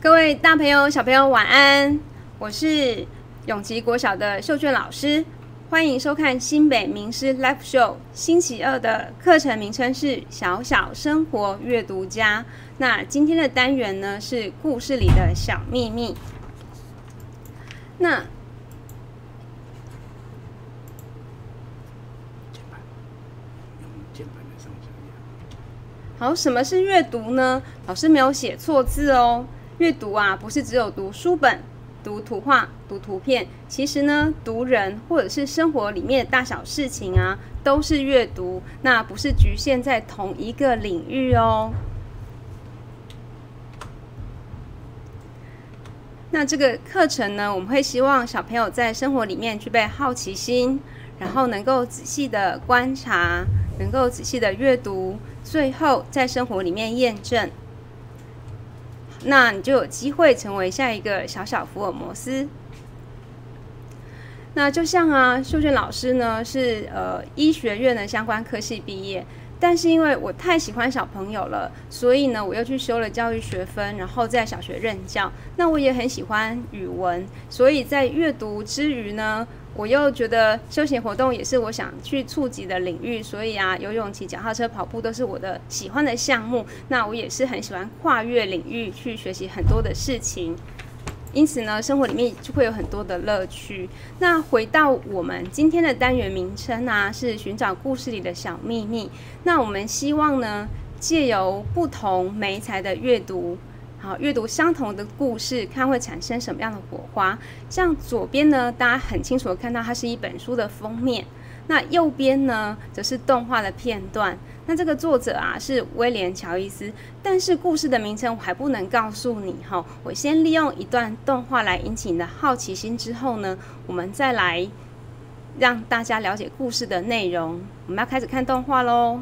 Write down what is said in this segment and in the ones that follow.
各位大朋友、小朋友，晚安！我是永吉国小的秀娟老师，欢迎收看新北名师 Live Show。星期二的课程名称是《小小生活阅读家》。那今天的单元呢是故事里的小秘密。那好，什么是阅读呢？老师没有写错字哦。阅读啊，不是只有读书本、读图画、读图片，其实呢，读人或者是生活里面的大小事情啊，都是阅读。那不是局限在同一个领域哦。那这个课程呢，我们会希望小朋友在生活里面具备好奇心，然后能够仔细的观察，能够仔细的阅读，最后在生活里面验证。那你就有机会成为下一个小小福尔摩斯。那就像啊，秀娟老师呢是呃医学院的相关科系毕业，但是因为我太喜欢小朋友了，所以呢我又去修了教育学分，然后在小学任教。那我也很喜欢语文，所以在阅读之余呢。我又觉得休闲活动也是我想去触及的领域，所以啊，游泳、骑脚踏车、跑步都是我的喜欢的项目。那我也是很喜欢跨越领域去学习很多的事情，因此呢，生活里面就会有很多的乐趣。那回到我们今天的单元名称啊，是寻找故事里的小秘密。那我们希望呢，借由不同媒材的阅读。好，阅读相同的故事，看会产生什么样的火花。像左边呢，大家很清楚的看到它是一本书的封面，那右边呢，则是动画的片段。那这个作者啊是威廉乔伊斯，但是故事的名称我还不能告诉你哈。我先利用一段动画来引起你的好奇心，之后呢，我们再来让大家了解故事的内容。我们要开始看动画喽。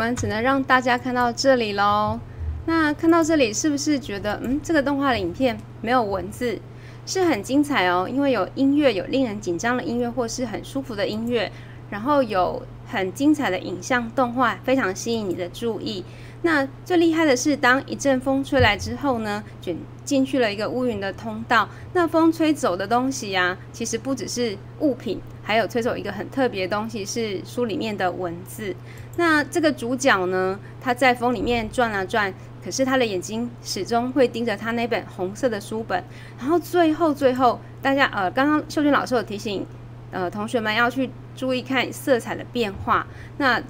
们只能让大家看到这里喽。那看到这里，是不是觉得，嗯，这个动画的影片没有文字，是很精彩哦？因为有音乐，有令人紧张的音乐，或是很舒服的音乐，然后有很精彩的影像动画，非常吸引你的注意。那最厉害的是，当一阵风吹来之后呢，卷进去了一个乌云的通道。那风吹走的东西呀，其实不只是物品，还有吹走一个很特别的东西，是书里面的文字。那这个主角呢，他在风里面转啊转，可是他的眼睛始终会盯着他那本红色的书本。然后最后最后，大家呃，刚刚秀娟老师有提醒，呃，同学们要去注意看色彩的变化。那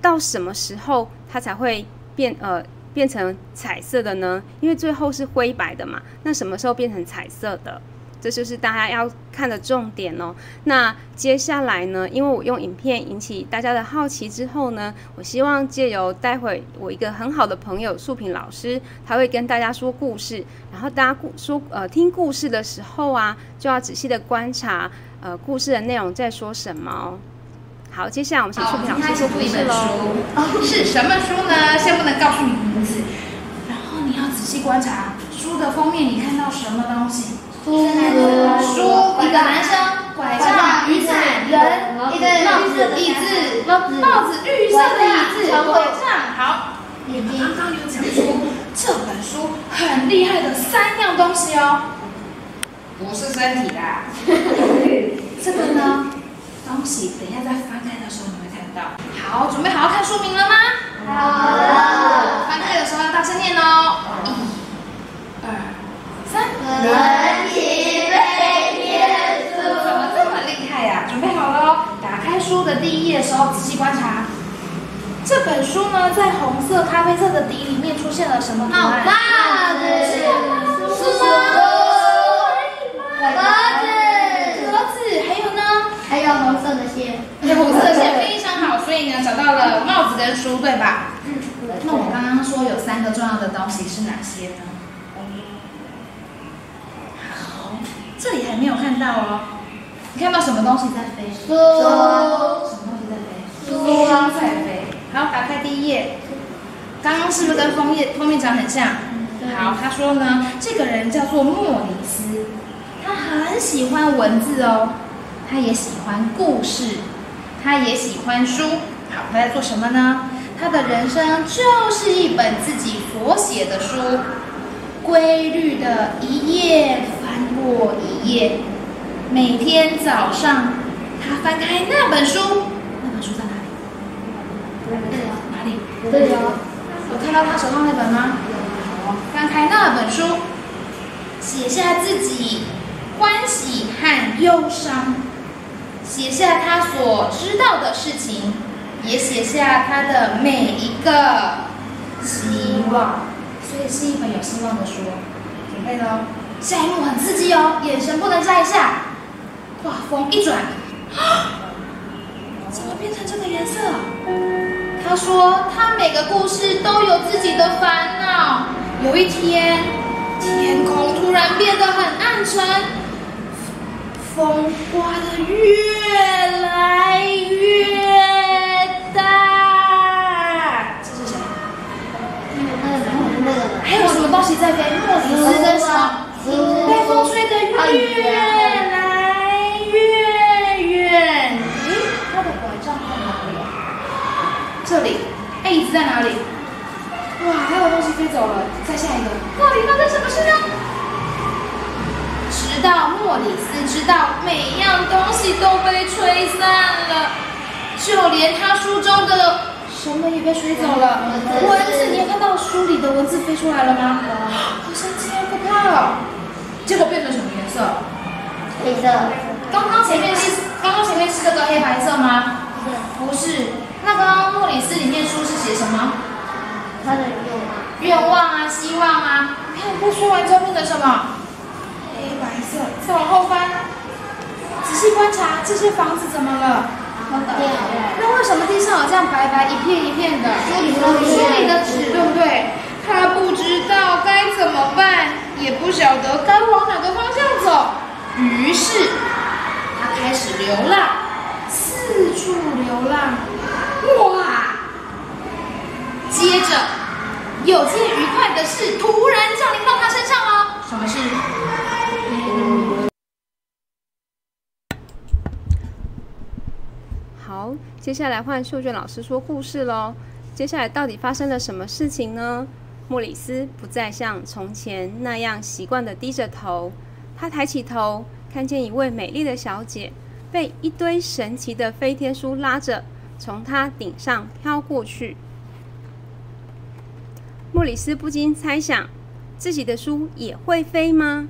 到什么时候它才会？变呃变成彩色的呢？因为最后是灰白的嘛。那什么时候变成彩色的？这就是大家要看的重点哦。那接下来呢？因为我用影片引起大家的好奇之后呢，我希望借由待会我一个很好的朋友素萍老师，他会跟大家说故事。然后大家故说呃听故事的时候啊，就要仔细的观察呃故事的内容在说什么哦。好，接下来我们请出老师说故事喽。是什么书呢？先不能告诉你名字，然后你要仔细观察书的封面，你看到什么东西？书，书，一个男生，拐杖，雨伞，人，一个帽子，椅子，帽子，绿色的椅子，拐杖。好，你们刚刚有讲说这本书很厉害的三样东西哦，不是身体的。这个呢？东西，等一下再翻开的时候你会看到。好，准备好好看书名了吗？好了。翻开的时候要大声念哦。一、二、三。人体飞天书。怎么这么厉害呀？准备好了，打开书的第一页的时候，仔细观察。这本书呢，在红色、咖啡色的底里面出现了什么图案？帽子。还有呢还有？红色的线，红色的线非常好，所以呢找到了帽子跟书，对吧？嗯，那我刚刚说有三个重要的东西是哪些呢？好，这里还没有看到哦。你看到什么东西在飞？书。什么东西在飞？书在飞。好，打开第一页。刚刚是不是跟封面封面长很像？好，他说呢，这个人叫做莫里斯，他很喜欢文字哦。他也喜欢故事，他也喜欢书。好，他在做什么呢？他的人生就是一本自己所写的书，规律的一页翻过一夜。每天早上，他翻开那本书，那本书在哪里？哪里？对呀。有看到他手上那本吗？好，翻开那本书，写下自己欢喜和忧伤。写下他所知道的事情，也写下他的每一个希望，所以是一本有希望的书。准备喽，下一幕很刺激哦，眼神不能眨一下。画风一转，怎么变成这个颜色？他说他每个故事都有自己的烦恼。有一天，天空突然变得很暗沉。风刮得越来越大，这是谁？还有什么东西在飞？莫里斯跟什么？被风吹得越来越远。咦，他的拐杖在哪里？这里。哎，椅子在哪里？哇，还有东西飞走了。再下一个，到底发生什么事呢？直到莫里斯知道每样东西都被吹散了，就连他书中的什么也被吹走了。蚊子，你有看到书里的蚊子飞出来了吗？好神奇，好可怕哦！结果变成什么颜色？黑色。刚刚前面是刚刚前面是这个黑白色吗？不是。那刚刚莫里斯里面书是写什么？他的愿望。愿望啊，希望啊。你看，不说完之后变成什么？黑白色，再往后翻，仔细观察这些房子怎么了？那为什么地上好像白白一片一片的？书里的纸，对不对？他不知道该怎么办，也不晓得该往哪个方向走，于是他开始流浪，四处流浪。哇，有件愉快的事突然降临到他身上吗？什么事？好，接下来换秀娟老师说故事喽。接下来到底发生了什么事情呢？莫里斯不再像从前那样习惯的低着头，他抬起头，看见一位美丽的小姐被一堆神奇的飞天书拉着，从他顶上飘过去。莫里斯不禁猜想：自己的书也会飞吗？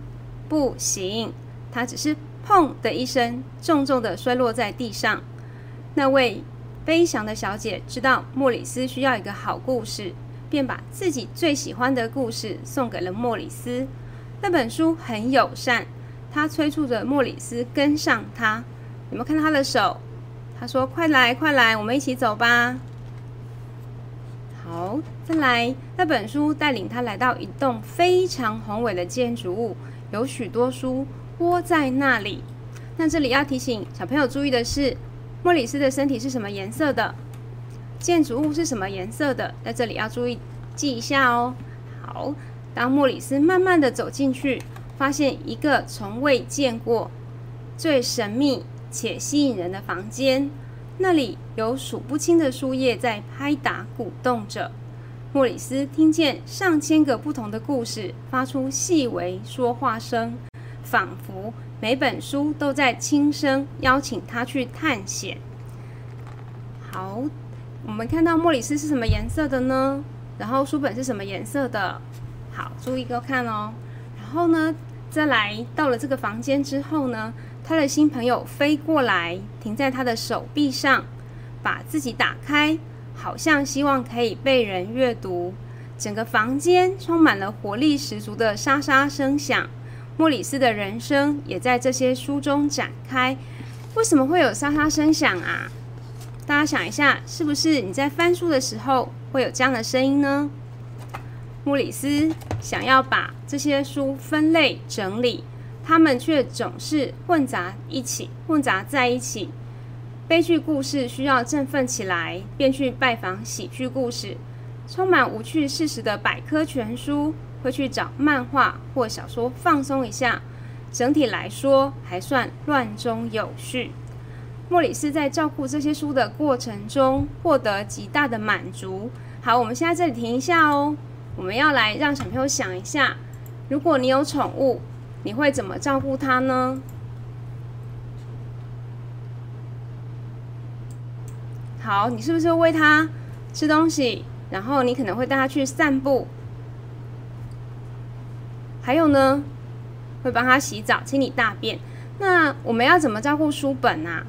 不行，它只是“砰”的一声，重重的摔落在地上。那位飞翔的小姐知道莫里斯需要一个好故事，便把自己最喜欢的故事送给了莫里斯。那本书很友善，他催促着莫里斯跟上他。有没有看到他的手？他说：“快来，快来，我们一起走吧。”好，再来。那本书带领他来到一栋非常宏伟的建筑物，有许多书窝在那里。那这里要提醒小朋友注意的是。莫里斯的身体是什么颜色的？建筑物是什么颜色的？在这里要注意记一下哦。好，当莫里斯慢慢的走进去，发现一个从未见过、最神秘且吸引人的房间。那里有数不清的树叶在拍打、鼓动着。莫里斯听见上千个不同的故事发出细微说话声，仿佛。每本书都在轻声邀请他去探险。好，我们看到莫里斯是什么颜色的呢？然后书本是什么颜色的？好，注意给我看哦。然后呢，再来到了这个房间之后呢，他的新朋友飞过来，停在他的手臂上，把自己打开，好像希望可以被人阅读。整个房间充满了活力十足的沙沙声响。莫里斯的人生也在这些书中展开。为什么会有沙沙声响啊？大家想一下，是不是你在翻书的时候会有这样的声音呢？莫里斯想要把这些书分类整理，他们却总是混杂一起，混杂在一起。悲剧故事需要振奋起来，便去拜访喜剧故事。充满无趣事实的百科全书。会去找漫画或小说放松一下，整体来说还算乱中有序。莫里斯在照顾这些书的过程中获得极大的满足。好，我们现在这里停一下哦。我们要来让小朋友想一下，如果你有宠物，你会怎么照顾它呢？好，你是不是喂它吃东西？然后你可能会带它去散步。还有呢，会帮它洗澡、清理大便。那我们要怎么照顾书本啊？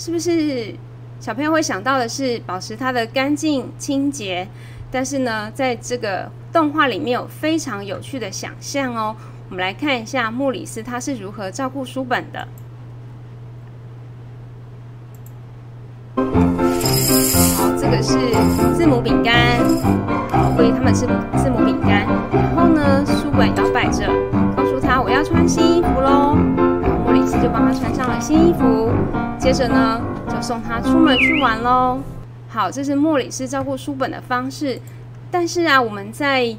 是不是小朋友会想到的是保持它的干净清洁？但是呢，在这个动画里面有非常有趣的想象哦。我们来看一下莫里斯他是如何照顾书本的。好，这个是字母饼干，所以他们是字母接着呢，就送他出门去玩喽。好，这是莫里斯照顾书本的方式。但是啊，我们在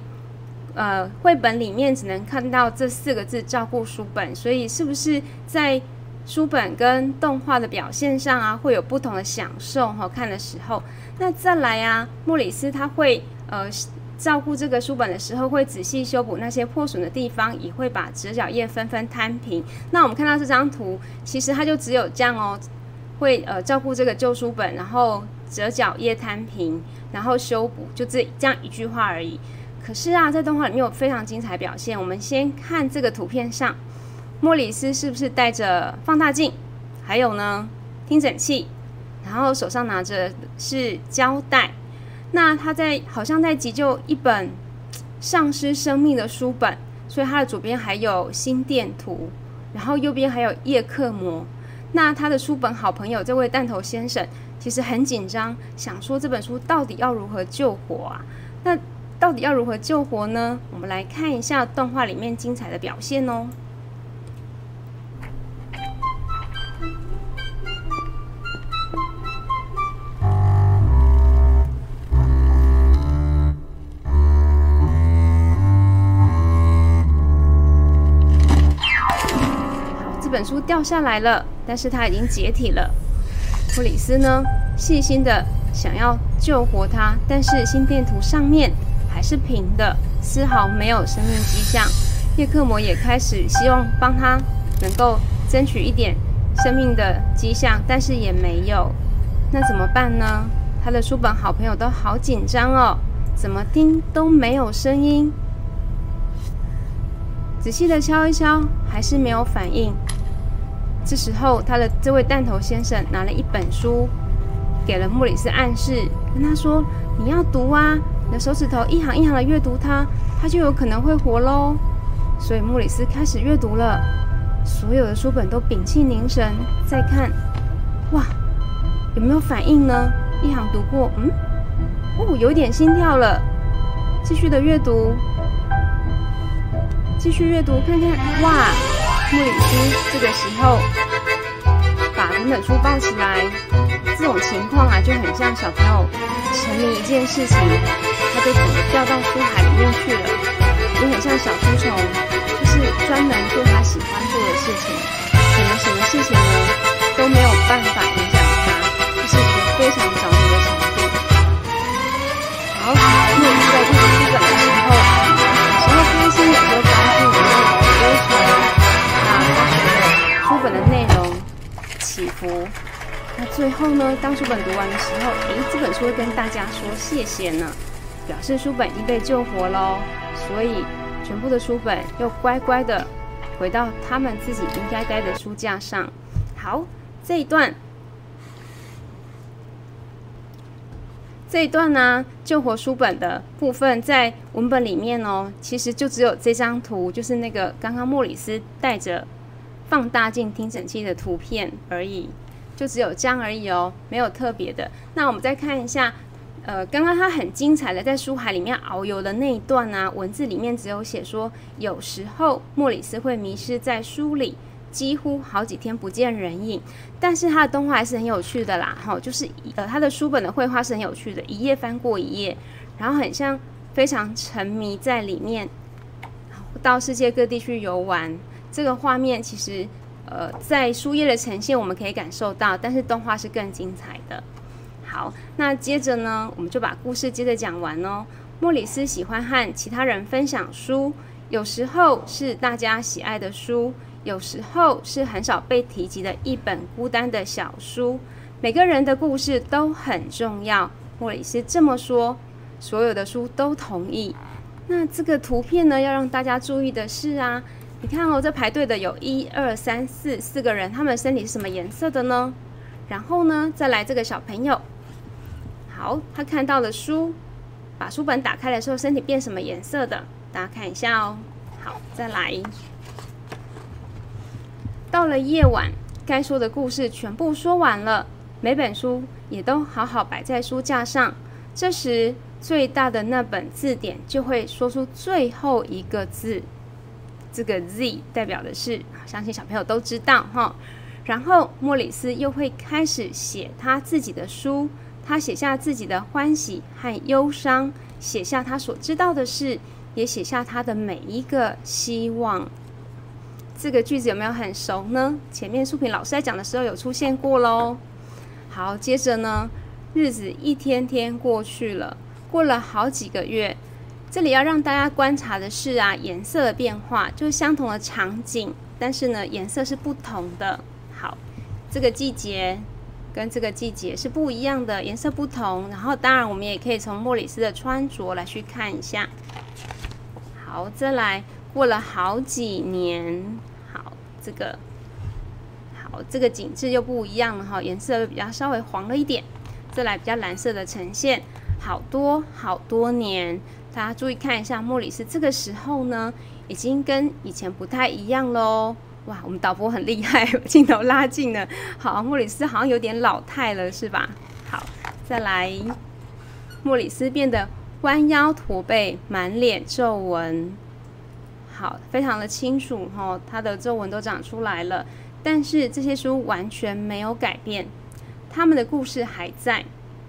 呃绘本里面只能看到这四个字“照顾书本”，所以是不是在？书本跟动画的表现上啊，会有不同的享受哈。看的时候，那再来啊，莫里斯他会呃照顾这个书本的时候，会仔细修补那些破损的地方，也会把折角页纷纷摊平。那我们看到这张图，其实它就只有这样哦，会呃照顾这个旧书本，然后折角页摊平，然后修补，就这这样一句话而已。可是啊，在动画里面有非常精彩表现。我们先看这个图片上。莫里斯是不是带着放大镜？还有呢，听诊器，然后手上拿着是胶带。那他在好像在急救一本丧失生命的书本，所以他的左边还有心电图，然后右边还有叶克膜。那他的书本好朋友这位弹头先生其实很紧张，想说这本书到底要如何救活啊？那到底要如何救活呢？我们来看一下动画里面精彩的表现哦。本书掉下来了，但是它已经解体了。莫里斯呢，细心的想要救活它，但是心电图上面还是平的，丝毫没有生命迹象。叶克魔也开始希望帮他能够争取一点生命的迹象，但是也没有。那怎么办呢？他的书本好朋友都好紧张哦，怎么听都没有声音。仔细的敲一敲，还是没有反应。这时候，他的这位弹头先生拿了一本书，给了莫里斯暗示，跟他说：“你要读啊，你的手指头一行一行的阅读它，它就有可能会活喽。”所以莫里斯开始阅读了，所有的书本都屏气凝神在看。哇，有没有反应呢？一行读过，嗯，哦，有点心跳了。继续的阅读，继续阅读，看看，哇，莫里斯这个时候把整本书抱起来，这种情况啊，就很像小朋友沉迷一件事情，他就整个掉到书海里面去了，也很像小书虫。就是专门做他喜欢做的事情，可能什么事情呢都没有办法影响那最后呢，当书本读完的时候，诶，这本书会跟大家说谢谢呢，表示书本已被救活喽。所以。全部的书本又乖乖的回到他们自己应该待的书架上。好，这一段，这一段呢，救活书本的部分在文本里面哦，其实就只有这张图，就是那个刚刚莫里斯带着放大镜听诊器的图片而已，就只有这样而已哦，没有特别的。那我们再看一下。呃，刚刚他很精彩的在书海里面遨游的那一段啊，文字里面只有写说，有时候莫里斯会迷失在书里，几乎好几天不见人影。但是他的动画还是很有趣的啦，哈，就是呃他的书本的绘画是很有趣的，一页翻过一页，然后很像非常沉迷在里面，到世界各地去游玩。这个画面其实呃在书页的呈现我们可以感受到，但是动画是更精彩的。好，那接着呢，我们就把故事接着讲完哦。莫里斯喜欢和其他人分享书，有时候是大家喜爱的书，有时候是很少被提及的一本孤单的小书。每个人的故事都很重要，莫里斯这么说，所有的书都同意。那这个图片呢，要让大家注意的是啊，你看哦，这排队的有一二三四四个人，他们身体是什么颜色的呢？然后呢，再来这个小朋友。好，他看到了书，把书本打开的时候，身体变什么颜色的？大家看一下哦。好，再来。到了夜晚，该说的故事全部说完了，每本书也都好好摆在书架上。这时，最大的那本字典就会说出最后一个字，这个 Z 代表的是，相信小朋友都知道哈。然后，莫里斯又会开始写他自己的书。他写下自己的欢喜和忧伤，写下他所知道的事，也写下他的每一个希望。这个句子有没有很熟呢？前面素萍老师在讲的时候有出现过喽。好，接着呢，日子一天天过去了，过了好几个月。这里要让大家观察的是啊，颜色的变化，就是相同的场景，但是呢，颜色是不同的。好，这个季节。跟这个季节是不一样的，颜色不同。然后，当然我们也可以从莫里斯的穿着来去看一下。好，再来，过了好几年，好，这个，好，这个景致又不一样了哈，颜色比较稍微黄了一点。再来，比较蓝色的呈现，好多好多年，大家注意看一下，莫里斯这个时候呢，已经跟以前不太一样喽。哇，我们导播很厉害，镜头拉近了。好，莫里斯好像有点老态了，是吧？好，再来，莫里斯变得弯腰驼背，满脸皱纹。好，非常的清楚哈，他的皱纹都长出来了。但是这些书完全没有改变，他们的故事还在。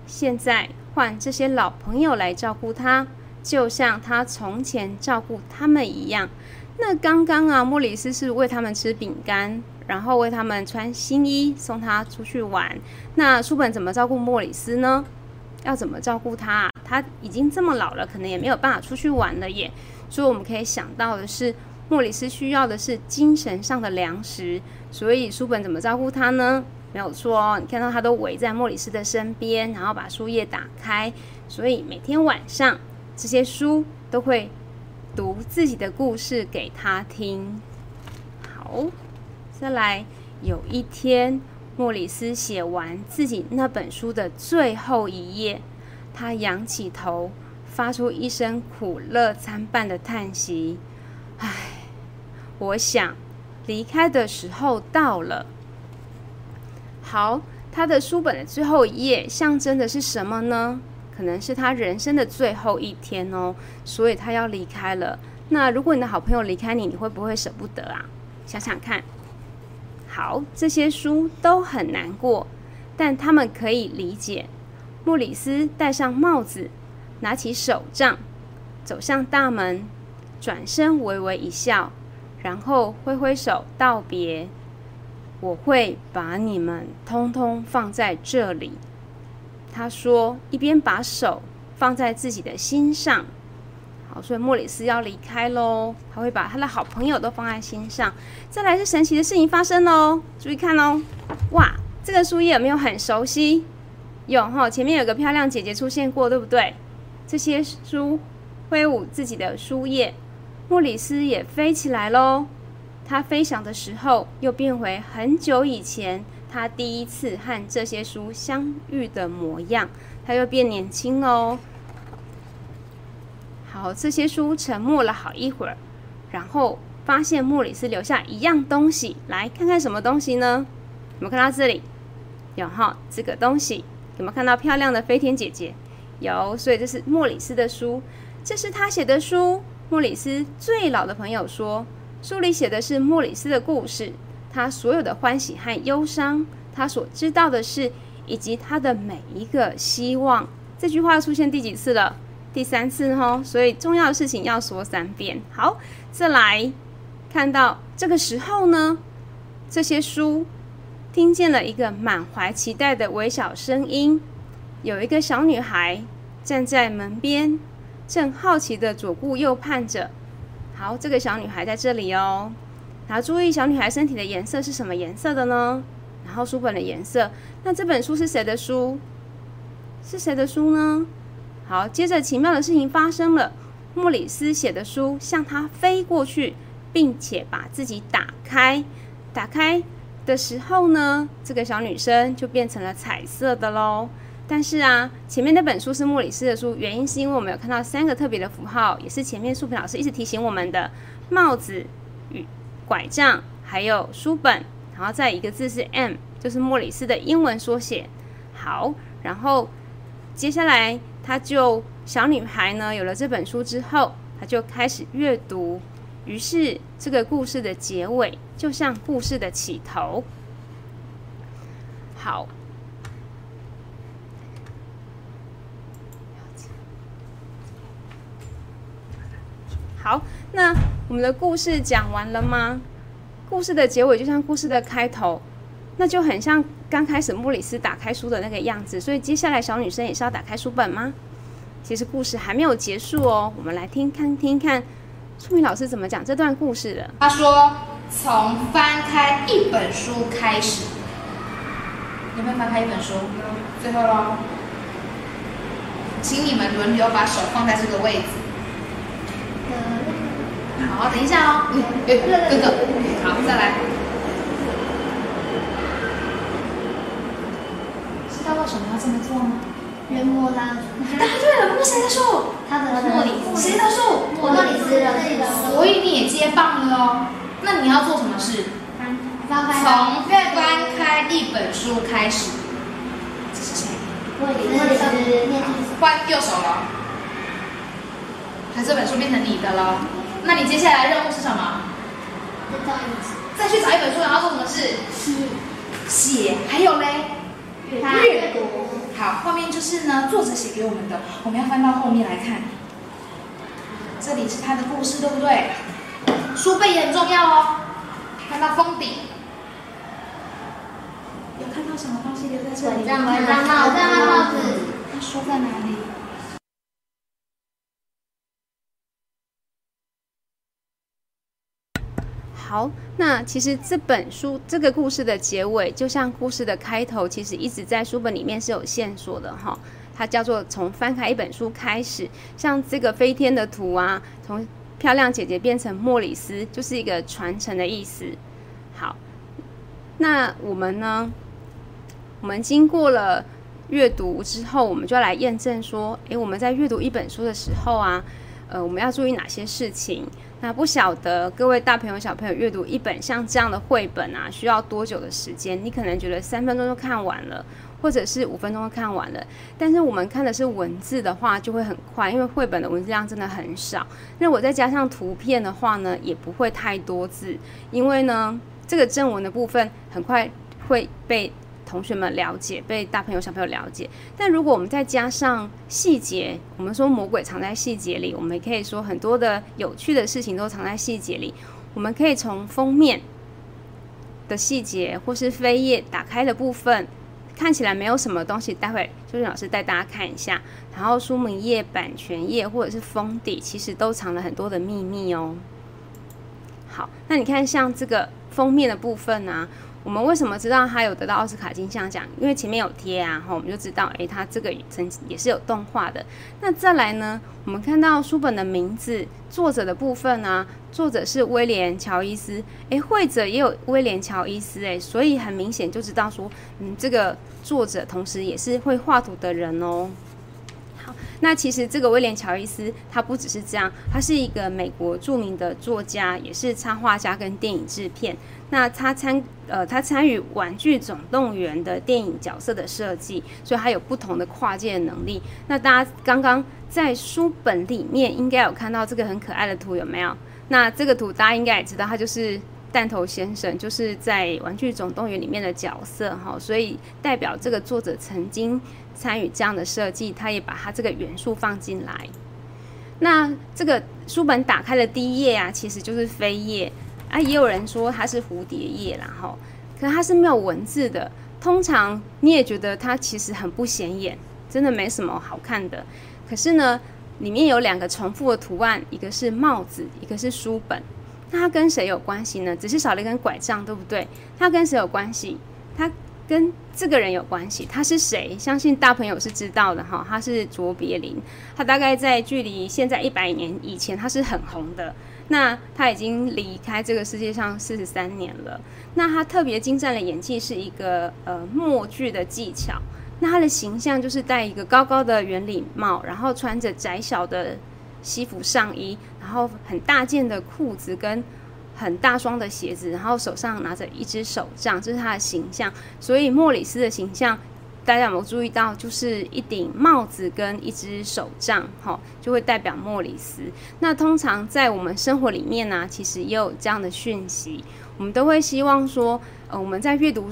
现在换这些老朋友来照顾他，就像他从前照顾他们一样。那刚刚啊，莫里斯是喂他们吃饼干，然后为他们穿新衣，送他出去玩。那书本怎么照顾莫里斯呢？要怎么照顾他？啊他已经这么老了，可能也没有办法出去玩了耶。所以我们可以想到的是，莫里斯需要的是精神上的粮食。所以书本怎么照顾他呢？没有错哦，你看到他都围在莫里斯的身边，然后把书页打开。所以每天晚上，这些书都会读自己的故事给他听。好，再来，有一天。莫里斯写完自己那本书的最后一页，他仰起头，发出一声苦乐参半的叹息：“唉，我想离开的时候到了。”好，他的书本的最后一页象征的是什么呢？可能是他人生的最后一天哦，所以他要离开了。那如果你的好朋友离开你，你会不会舍不得啊？想想看。好，这些书都很难过，但他们可以理解。莫里斯戴上帽子，拿起手杖，走向大门，转身微微一笑，然后挥挥手道别。我会把你们通通放在这里，他说，一边把手放在自己的心上。好，所以莫里斯要离开喽。他会把他的好朋友都放在心上。再来是神奇的事情发生喽，注意看哦。哇，这个书页有没有很熟悉？有哈，前面有个漂亮姐姐出现过，对不对？这些书挥舞自己的书页，莫里斯也飞起来喽。他飞翔的时候，又变回很久以前他第一次和这些书相遇的模样。他又变年轻哦。好，这些书沉默了好一会儿，然后发现莫里斯留下一样东西，来看看什么东西呢？有没有看到这里？有哈，这个东西有没有看到漂亮的飞天姐姐？有，所以这是莫里斯的书，这是他写的书。莫里斯最老的朋友说，书里写的是莫里斯的故事，他所有的欢喜和忧伤，他所知道的事，以及他的每一个希望。这句话出现第几次了？第三次哦，所以重要的事情要说三遍。好，再来看到这个时候呢，这些书听见了一个满怀期待的微小声音，有一个小女孩站在门边，正好奇的左顾右盼着。好，这个小女孩在这里哦。然后注意小女孩身体的颜色是什么颜色的呢？然后书本的颜色。那这本书是谁的书？是谁的书呢？好，接着奇妙的事情发生了。莫里斯写的书向他飞过去，并且把自己打开。打开的时候呢，这个小女生就变成了彩色的喽。但是啊，前面那本书是莫里斯的书，原因是因为我们有看到三个特别的符号，也是前面素萍老师一直提醒我们的：帽子与拐杖，还有书本。然后再一个字是 M，就是莫里斯的英文缩写。好，然后接下来。他就小女孩呢，有了这本书之后，她就开始阅读。于是，这个故事的结尾就像故事的起头。好，好，那我们的故事讲完了吗？故事的结尾就像故事的开头，那就很像。刚开始莫里斯打开书的那个样子，所以接下来小女生也是要打开书本吗？其实故事还没有结束哦，我们来听看听看，初明老师怎么讲这段故事的。他说：“从翻开一本书开始，有没有翻开一本书？最后喽，请你们轮流把手放在这个位置。好，等一下哦，哥哥，好，再来。”知道为什么要这么做吗？人摸他。答对了，摸谁的书？他的莫里斯。谁的书？莫里斯的。所以你也接棒了哦。那你要做什么事？翻开。从翻开一本书开始。这是谁？莫里斯。换右手了。那这本书变成你的了。那你接下来任务是什么？再去找一本书，然后做什么事？写。写。还有嘞？阅读。好，后面就是呢，作者写给我们的，我们要翻到后面来看。这里是他的故事，对不对？书背也很重要哦。翻到封底，有看到什么东西留在这里？拐杖拐杖帽拐杖帽子，它书在哪里？好，那其实这本书这个故事的结尾，就像故事的开头，其实一直在书本里面是有线索的哈。它叫做从翻开一本书开始，像这个飞天的图啊，从漂亮姐姐变成莫里斯，就是一个传承的意思。好，那我们呢？我们经过了阅读之后，我们就要来验证说，诶，我们在阅读一本书的时候啊，呃，我们要注意哪些事情？那不晓得各位大朋友、小朋友阅读一本像这样的绘本啊，需要多久的时间？你可能觉得三分钟就看完了，或者是五分钟就看完了。但是我们看的是文字的话，就会很快，因为绘本的文字量真的很少。那我再加上图片的话呢，也不会太多字，因为呢，这个正文的部分很快会被。同学们了解，被大朋友小朋友了解。但如果我们再加上细节，我们说魔鬼藏在细节里，我们也可以说很多的有趣的事情都藏在细节里。我们可以从封面的细节，或是扉页打开的部分，看起来没有什么东西。待会周俊老师带大家看一下。然后书名页、版权页或者是封底，其实都藏了很多的秘密哦。好，那你看像这个封面的部分呢？我们为什么知道他有得到奥斯卡金像奖？因为前面有贴啊，哈，我们就知道，诶，他这个曾也是有动画的。那再来呢，我们看到书本的名字、作者的部分呢，作者是威廉·乔伊斯，诶，绘者也有威廉·乔伊斯，诶，所以很明显就知道说，嗯，这个作者同时也是会画图的人哦。好，那其实这个威廉·乔伊斯他不只是这样，他是一个美国著名的作家，也是插画家跟电影制片。那他参呃，他参与《玩具总动员》的电影角色的设计，所以他有不同的跨界能力。那大家刚刚在书本里面应该有看到这个很可爱的图，有没有？那这个图大家应该也知道，他就是弹头先生，就是在《玩具总动员》里面的角色哈。所以代表这个作者曾经参与这样的设计，他也把他这个元素放进来。那这个书本打开的第一页啊，其实就是扉页。啊，也有人说它是蝴蝶叶啦，哈，可它是没有文字的。通常你也觉得它其实很不显眼，真的没什么好看的。可是呢，里面有两个重复的图案，一个是帽子，一个是书本。那它跟谁有关系呢？只是少了一根拐杖，对不对？它跟谁有关系？它跟这个人有关系。他是谁？相信大朋友是知道的哈。他是卓别林，他大概在距离现在一百年以前，他是很红的。那他已经离开这个世界上四十三年了。那他特别精湛的演技是一个呃默剧的技巧。那他的形象就是戴一个高高的圆礼帽，然后穿着窄小的西服上衣，然后很大件的裤子跟很大双的鞋子，然后手上拿着一只手杖，这是他的形象。所以莫里斯的形象。大家有没有注意到，就是一顶帽子跟一只手杖，哈，就会代表莫里斯。那通常在我们生活里面呢，其实也有这样的讯息。我们都会希望说，呃，我们在阅读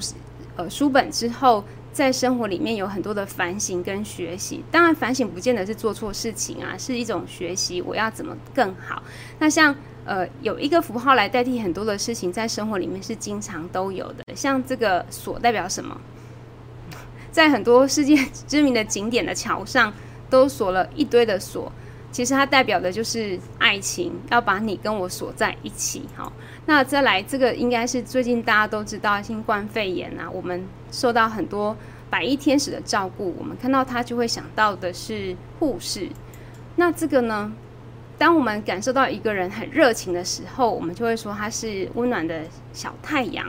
呃书本之后，在生活里面有很多的反省跟学习。当然，反省不见得是做错事情啊，是一种学习，我要怎么更好。那像呃有一个符号来代替很多的事情，在生活里面是经常都有的。像这个锁代表什么？在很多世界知名的景点的桥上，都锁了一堆的锁，其实它代表的就是爱情，要把你跟我锁在一起。好，那再来这个应该是最近大家都知道新冠肺炎啊，我们受到很多白衣天使的照顾，我们看到它就会想到的是护士。那这个呢，当我们感受到一个人很热情的时候，我们就会说他是温暖的小太阳。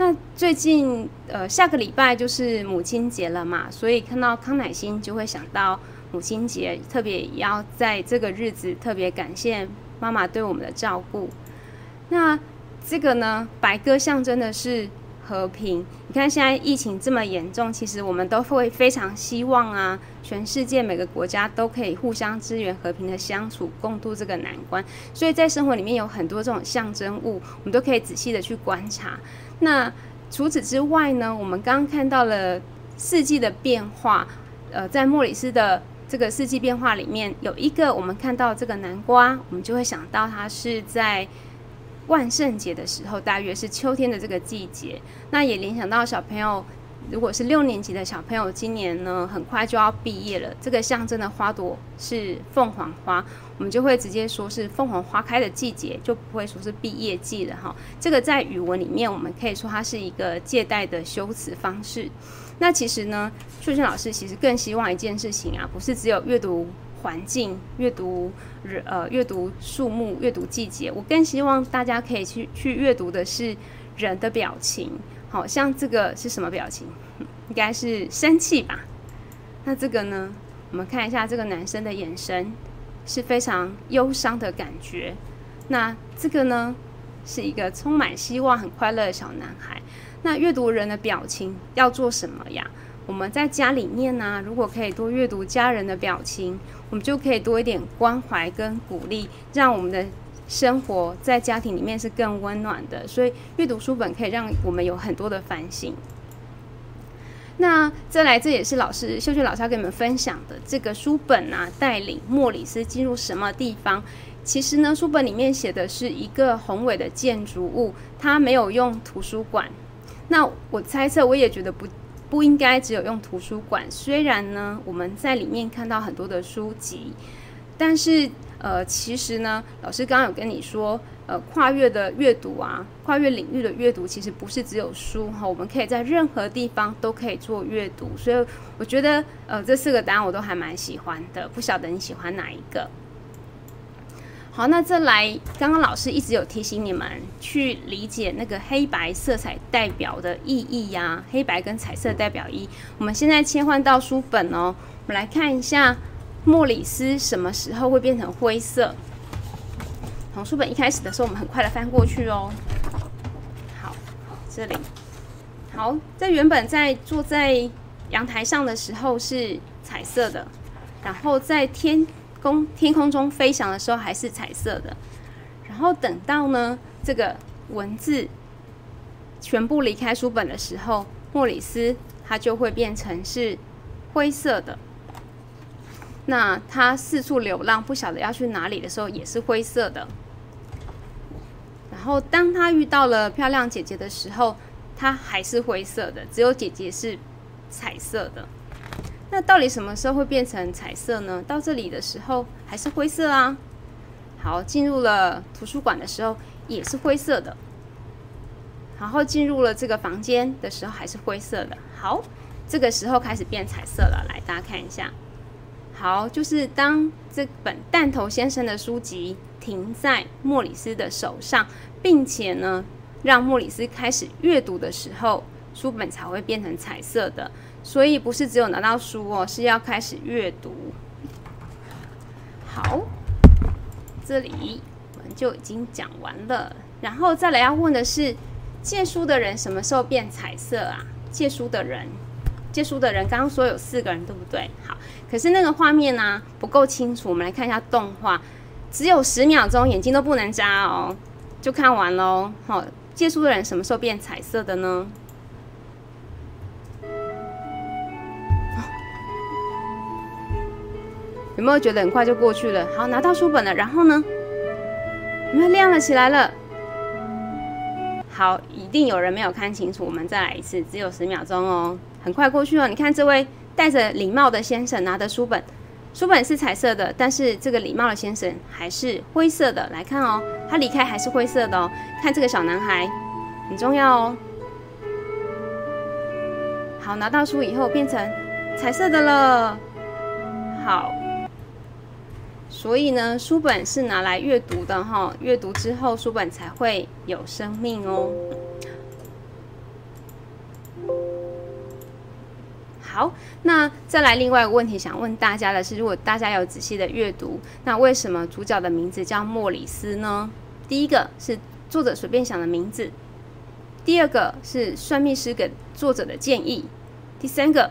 那最近，呃，下个礼拜就是母亲节了嘛，所以看到康乃馨就会想到母亲节，特别要在这个日子特别感谢妈妈对我们的照顾。那这个呢，白鸽象征的是和平。你看现在疫情这么严重，其实我们都会非常希望啊，全世界每个国家都可以互相支援、和平的相处，共度这个难关。所以在生活里面有很多这种象征物，我们都可以仔细的去观察。那除此之外呢？我们刚刚看到了四季的变化，呃，在莫里斯的这个四季变化里面，有一个我们看到这个南瓜，我们就会想到它是在万圣节的时候，大约是秋天的这个季节。那也联想到小朋友，如果是六年级的小朋友，今年呢很快就要毕业了。这个象征的花朵是凤凰花，我们就会直接说是凤凰花开的季节，就不会说是毕业季了哈。这个在语文里面，我们可以说它是一个借代的修辞方式。那其实呢，秀娟老师其实更希望一件事情啊，不是只有阅读环境、阅读人呃阅读树木、阅读季节，我更希望大家可以去去阅读的是人的表情。好像这个是什么表情？应该是生气吧？那这个呢？我们看一下这个男生的眼神是非常忧伤的感觉。那这个呢，是一个充满希望、很快乐的小男孩。那阅读人的表情要做什么呀？我们在家里面呢，如果可以多阅读家人的表情，我们就可以多一点关怀跟鼓励，让我们的生活在家庭里面是更温暖的。所以阅读书本可以让我们有很多的反省。那再来，这也是老师秀秀老师要跟你们分享的这个书本啊，带领莫里斯进入什么地方？其实呢，书本里面写的是一个宏伟的建筑物，它没有用图书馆。那我猜测，我也觉得不不应该只有用图书馆。虽然呢，我们在里面看到很多的书籍，但是呃，其实呢，老师刚刚有跟你说，呃，跨越的阅读啊，跨越领域的阅读，其实不是只有书哈，我们可以在任何地方都可以做阅读。所以我觉得，呃，这四个答案我都还蛮喜欢的，不晓得你喜欢哪一个？好，那再来，刚刚老师一直有提醒你们去理解那个黑白色彩代表的意义呀，黑白跟彩色代表一。我们现在切换到书本哦，我们来看一下莫里斯什么时候会变成灰色。从书本一开始的时候，我们很快的翻过去哦。好，这里，好，在原本在坐在阳台上的时候是彩色的，然后在天。空天空中飞翔的时候还是彩色的，然后等到呢这个文字全部离开书本的时候，莫里斯它就会变成是灰色的。那他四处流浪，不晓得要去哪里的时候也是灰色的。然后当他遇到了漂亮姐姐的时候，它还是灰色的，只有姐姐是彩色的。那到底什么时候会变成彩色呢？到这里的时候还是灰色啊。好，进入了图书馆的时候也是灰色的。然后进入了这个房间的时候还是灰色的。好，这个时候开始变彩色了。来，大家看一下。好，就是当这本弹头先生的书籍停在莫里斯的手上，并且呢，让莫里斯开始阅读的时候，书本才会变成彩色的。所以不是只有拿到书哦，是要开始阅读。好，这里我们就已经讲完了。然后再来要问的是，借书的人什么时候变彩色啊？借书的人，借书的人，刚刚说有四个人，对不对？好，可是那个画面呢不够清楚，我们来看一下动画，只有十秒钟，眼睛都不能眨哦，就看完喽。好，借书的人什么时候变彩色的呢？有没有觉得很快就过去了？好，拿到书本了，然后呢？有没有亮了起来了？好，一定有人没有看清楚，我们再来一次，只有十秒钟哦，很快过去了。你看这位戴着礼帽的先生拿的书本，书本是彩色的，但是这个礼帽的先生还是灰色的。来看哦，他离开还是灰色的哦。看这个小男孩，很重要哦。好，拿到书以后变成彩色的了。好。所以呢，书本是拿来阅读的哈，阅读之后书本才会有生命哦。好，那再来另外一个问题想问大家的是，如果大家有仔细的阅读，那为什么主角的名字叫莫里斯呢？第一个是作者随便想的名字，第二个是算命师给作者的建议，第三个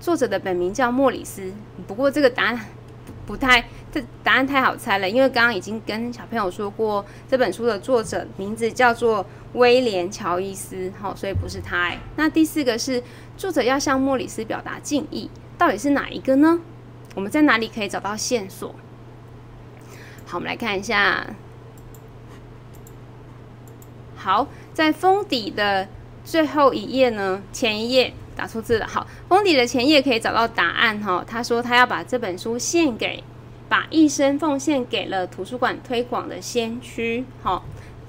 作者的本名叫莫里斯。不过这个答案 不太。这答案太好猜了，因为刚刚已经跟小朋友说过，这本书的作者名字叫做威廉·乔伊斯，好，所以不是他。那第四个是作者要向莫里斯表达敬意，到底是哪一个呢？我们在哪里可以找到线索？好，我们来看一下。好，在封底的最后一页呢，前一页打错字了。好，封底的前页可以找到答案哈。他说他要把这本书献给，把一生奉献给了图书馆推广的先驱。哈，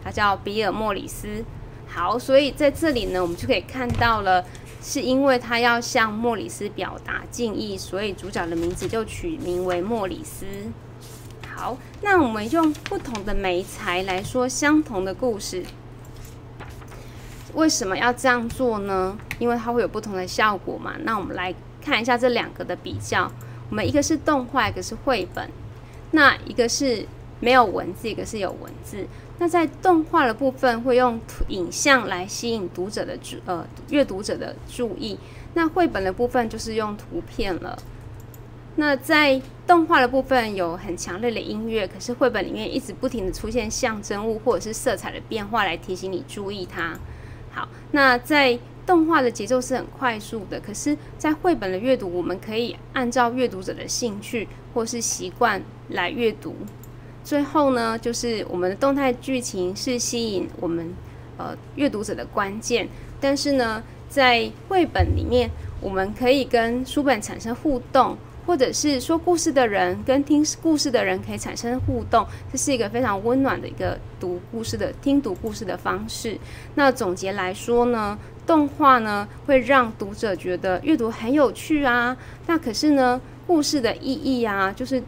他叫比尔莫里斯。好，所以在这里呢，我们就可以看到了，是因为他要向莫里斯表达敬意，所以主角的名字就取名为莫里斯。好，那我们用不同的媒材来说相同的故事，为什么要这样做呢？因为它会有不同的效果嘛。那我们来看一下这两个的比较。我们一个是动画，一个是绘本。那一个是没有文字，一个是有文字。那在动画的部分会用影像来吸引读者的注呃阅读者的注意，那绘本的部分就是用图片了。那在动画的部分有很强烈的音乐，可是绘本里面一直不停的出现象征物或者是色彩的变化来提醒你注意它。好，那在动画的节奏是很快速的，可是，在绘本的阅读，我们可以按照阅读者的兴趣或是习惯来阅读。最后呢，就是我们的动态剧情是吸引我们呃阅读者的关键。但是呢，在绘本里面，我们可以跟书本产生互动，或者是说故事的人跟听故事的人可以产生互动，这是一个非常温暖的一个读故事的听读故事的方式。那总结来说呢，动画呢会让读者觉得阅读很有趣啊。那可是呢，故事的意义啊，就是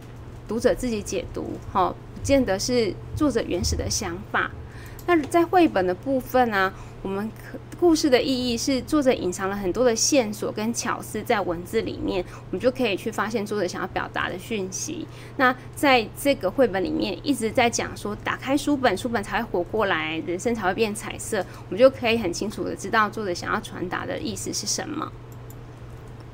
读者自己解读，哈。不见得是作者原始的想法。那在绘本的部分呢，我们可故事的意义是作者隐藏了很多的线索跟巧思在文字里面，我们就可以去发现作者想要表达的讯息。那在这个绘本里面一直在讲说，打开书本，书本才会活过来，人生才会变彩色，我们就可以很清楚的知道作者想要传达的意思是什么。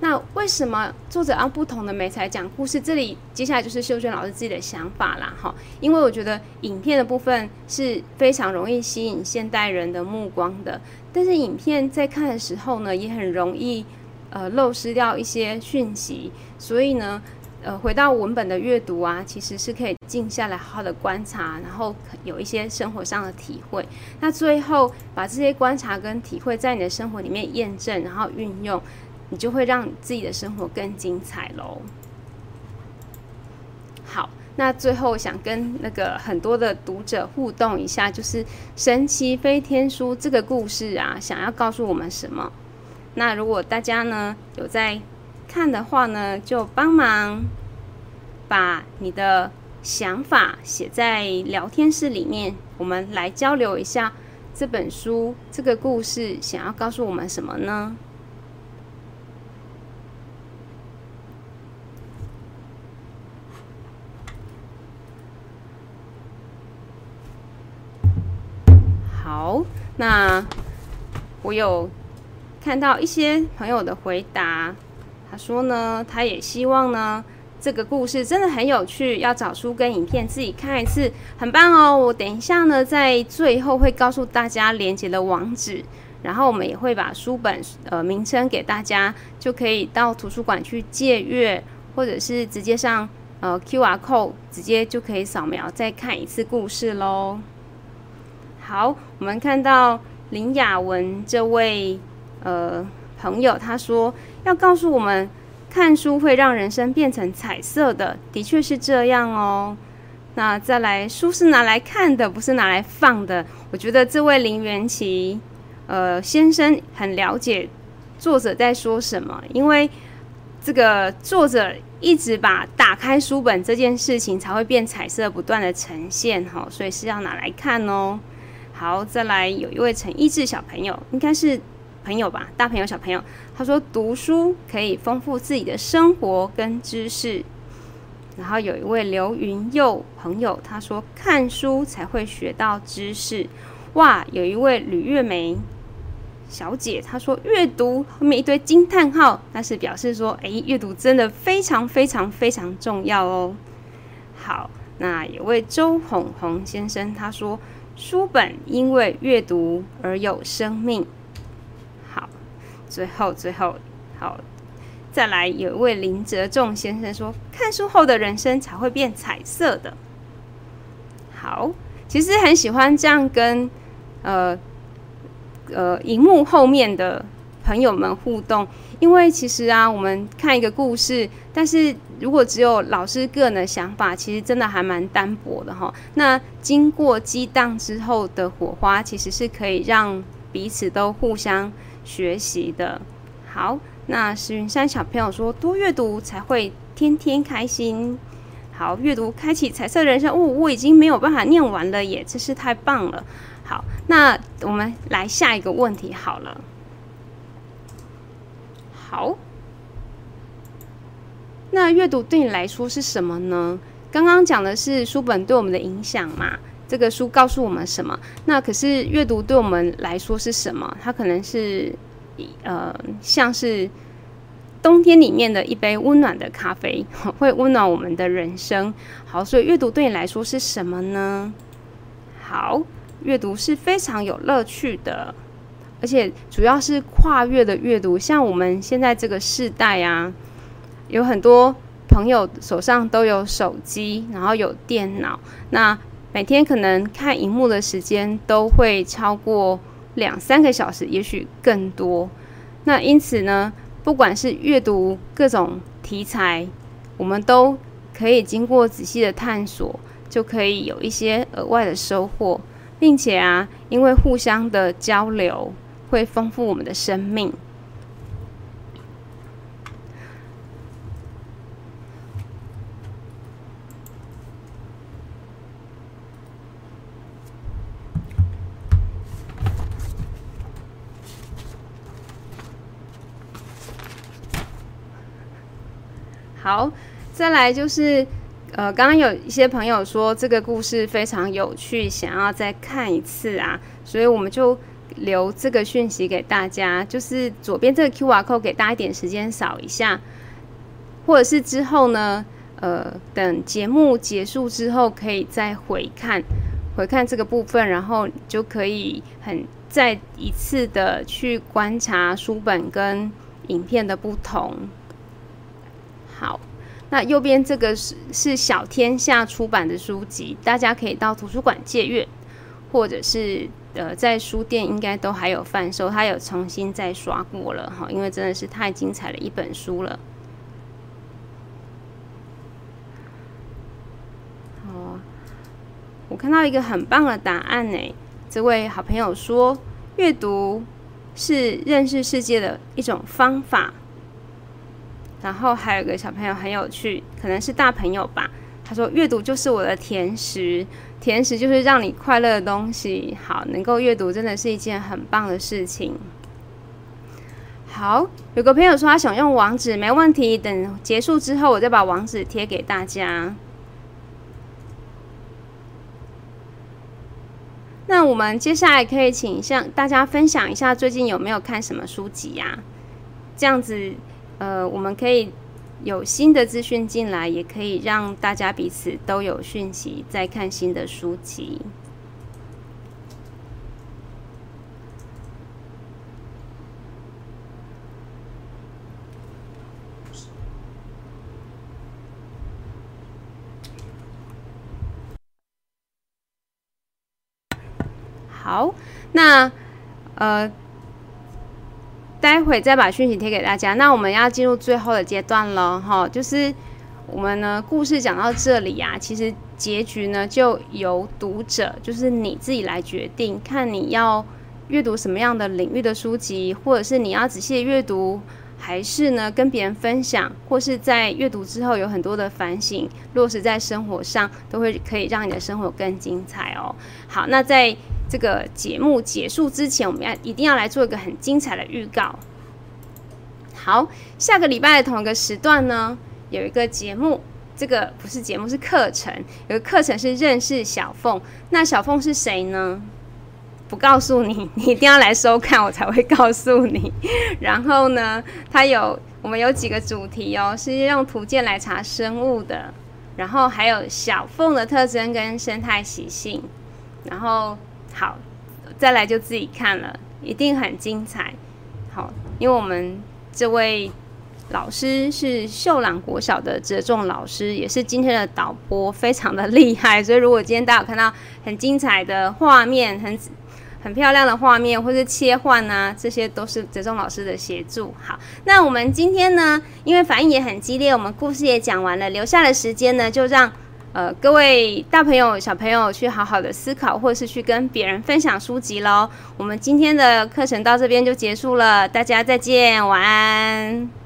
那为什么作者用不同的媒材讲故事？这里接下来就是秀娟老师自己的想法啦，哈。因为我觉得影片的部分是非常容易吸引现代人的目光的，但是影片在看的时候呢，也很容易呃漏失掉一些讯息。所以呢，呃，回到文本的阅读啊，其实是可以静下来好好的观察，然后有一些生活上的体会。那最后把这些观察跟体会在你的生活里面验证，然后运用。你就会让自己的生活更精彩喽。好，那最后想跟那个很多的读者互动一下，就是《神奇飞天书》这个故事啊，想要告诉我们什么？那如果大家呢有在看的话呢，就帮忙把你的想法写在聊天室里面，我们来交流一下这本书这个故事想要告诉我们什么呢？好，那我有看到一些朋友的回答，他说呢，他也希望呢，这个故事真的很有趣，要找书跟影片自己看一次，很棒哦。我等一下呢，在最后会告诉大家连接的网址，然后我们也会把书本呃名称给大家，就可以到图书馆去借阅，或者是直接上呃 Q R code，直接就可以扫描再看一次故事喽。好，我们看到林雅文这位呃朋友，他说要告诉我们，看书会让人生变成彩色的，的确是这样哦。那再来，书是拿来看的，不是拿来放的。我觉得这位林元奇呃先生很了解作者在说什么，因为这个作者一直把打开书本这件事情才会变彩色，不断的呈现哈，所以是要拿来看哦。好，再来有一位陈一志小朋友，应该是朋友吧，大朋友小朋友。他说读书可以丰富自己的生活跟知识。然后有一位刘云佑朋友，他说看书才会学到知识。哇，有一位吕月梅小姐，她说阅读后面一堆惊叹号，那是表示说，诶，阅读真的非常非常非常重要哦。好，那有位周红红先生，他说。书本因为阅读而有生命。好，最后最后好，再来有一位林哲仲先生说：“看书后的人生才会变彩色的。”好，其实很喜欢这样跟呃呃荧幕后面的朋友们互动，因为其实啊，我们看一个故事，但是如果只有老师个人的想法，其实真的还蛮单薄的哈。那经过激荡之后的火花，其实是可以让彼此都互相学习的。好，那石云山小朋友说，多阅读才会天天开心。好，阅读开启彩色人生。哦，我已经没有办法念完了耶，真是太棒了。好，那我们来下一个问题好了。好，那阅读对你来说是什么呢？刚刚讲的是书本对我们的影响嘛？这个书告诉我们什么？那可是阅读对我们来说是什么？它可能是呃，像是。冬天里面的一杯温暖的咖啡，会温暖我们的人生。好，所以阅读对你来说是什么呢？好，阅读是非常有乐趣的，而且主要是跨越的阅读。像我们现在这个世代啊，有很多朋友手上都有手机，然后有电脑，那每天可能看荧幕的时间都会超过两三个小时，也许更多。那因此呢？不管是阅读各种题材，我们都可以经过仔细的探索，就可以有一些额外的收获，并且啊，因为互相的交流，会丰富我们的生命。好，再来就是，呃，刚刚有一些朋友说这个故事非常有趣，想要再看一次啊，所以我们就留这个讯息给大家，就是左边这个 Q R code 给大家一点时间扫一下，或者是之后呢，呃，等节目结束之后可以再回看，回看这个部分，然后就可以很再一次的去观察书本跟影片的不同。好，那右边这个是是小天下出版的书籍，大家可以到图书馆借阅，或者是呃在书店应该都还有贩售，他有重新再刷过了哈，因为真的是太精彩的一本书了。哦，我看到一个很棒的答案呢，这位好朋友说，阅读是认识世界的一种方法。然后还有个小朋友很有趣，可能是大朋友吧。他说：“阅读就是我的甜食，甜食就是让你快乐的东西。好，能够阅读真的是一件很棒的事情。”好，有个朋友说他想用网址，没问题。等结束之后，我再把网址贴给大家。那我们接下来可以请向大家分享一下最近有没有看什么书籍呀？这样子。呃，我们可以有新的资讯进来，也可以让大家彼此都有讯息，再看新的书籍。好，那呃。待会再把讯息贴给大家。那我们要进入最后的阶段了，哈，就是我们呢故事讲到这里啊，其实结局呢就由读者，就是你自己来决定，看你要阅读什么样的领域的书籍，或者是你要仔细阅读，还是呢跟别人分享，或是在阅读之后有很多的反省，落实在生活上，都会可以让你的生活更精彩哦。好，那在。这个节目结束之前，我们要一定要来做一个很精彩的预告。好，下个礼拜的同一个时段呢，有一个节目，这个不是节目，是课程。有个课程是认识小凤。那小凤是谁呢？不告诉你，你一定要来收看，我才会告诉你。然后呢，它有我们有几个主题哦，是用图鉴来查生物的，然后还有小凤的特征跟生态习性，然后。好，再来就自己看了，一定很精彩。好，因为我们这位老师是秀朗国小的折中老师，也是今天的导播，非常的厉害。所以如果今天大家有看到很精彩的画面，很很漂亮的画面，或是切换啊，这些都是哲中老师的协助。好，那我们今天呢，因为反应也很激烈，我们故事也讲完了，留下的时间呢，就让呃各位大朋友、小朋友去好好的思考，或是去跟别人分享书籍喽。我们今天的课程到这边就结束了，大家再见，晚安。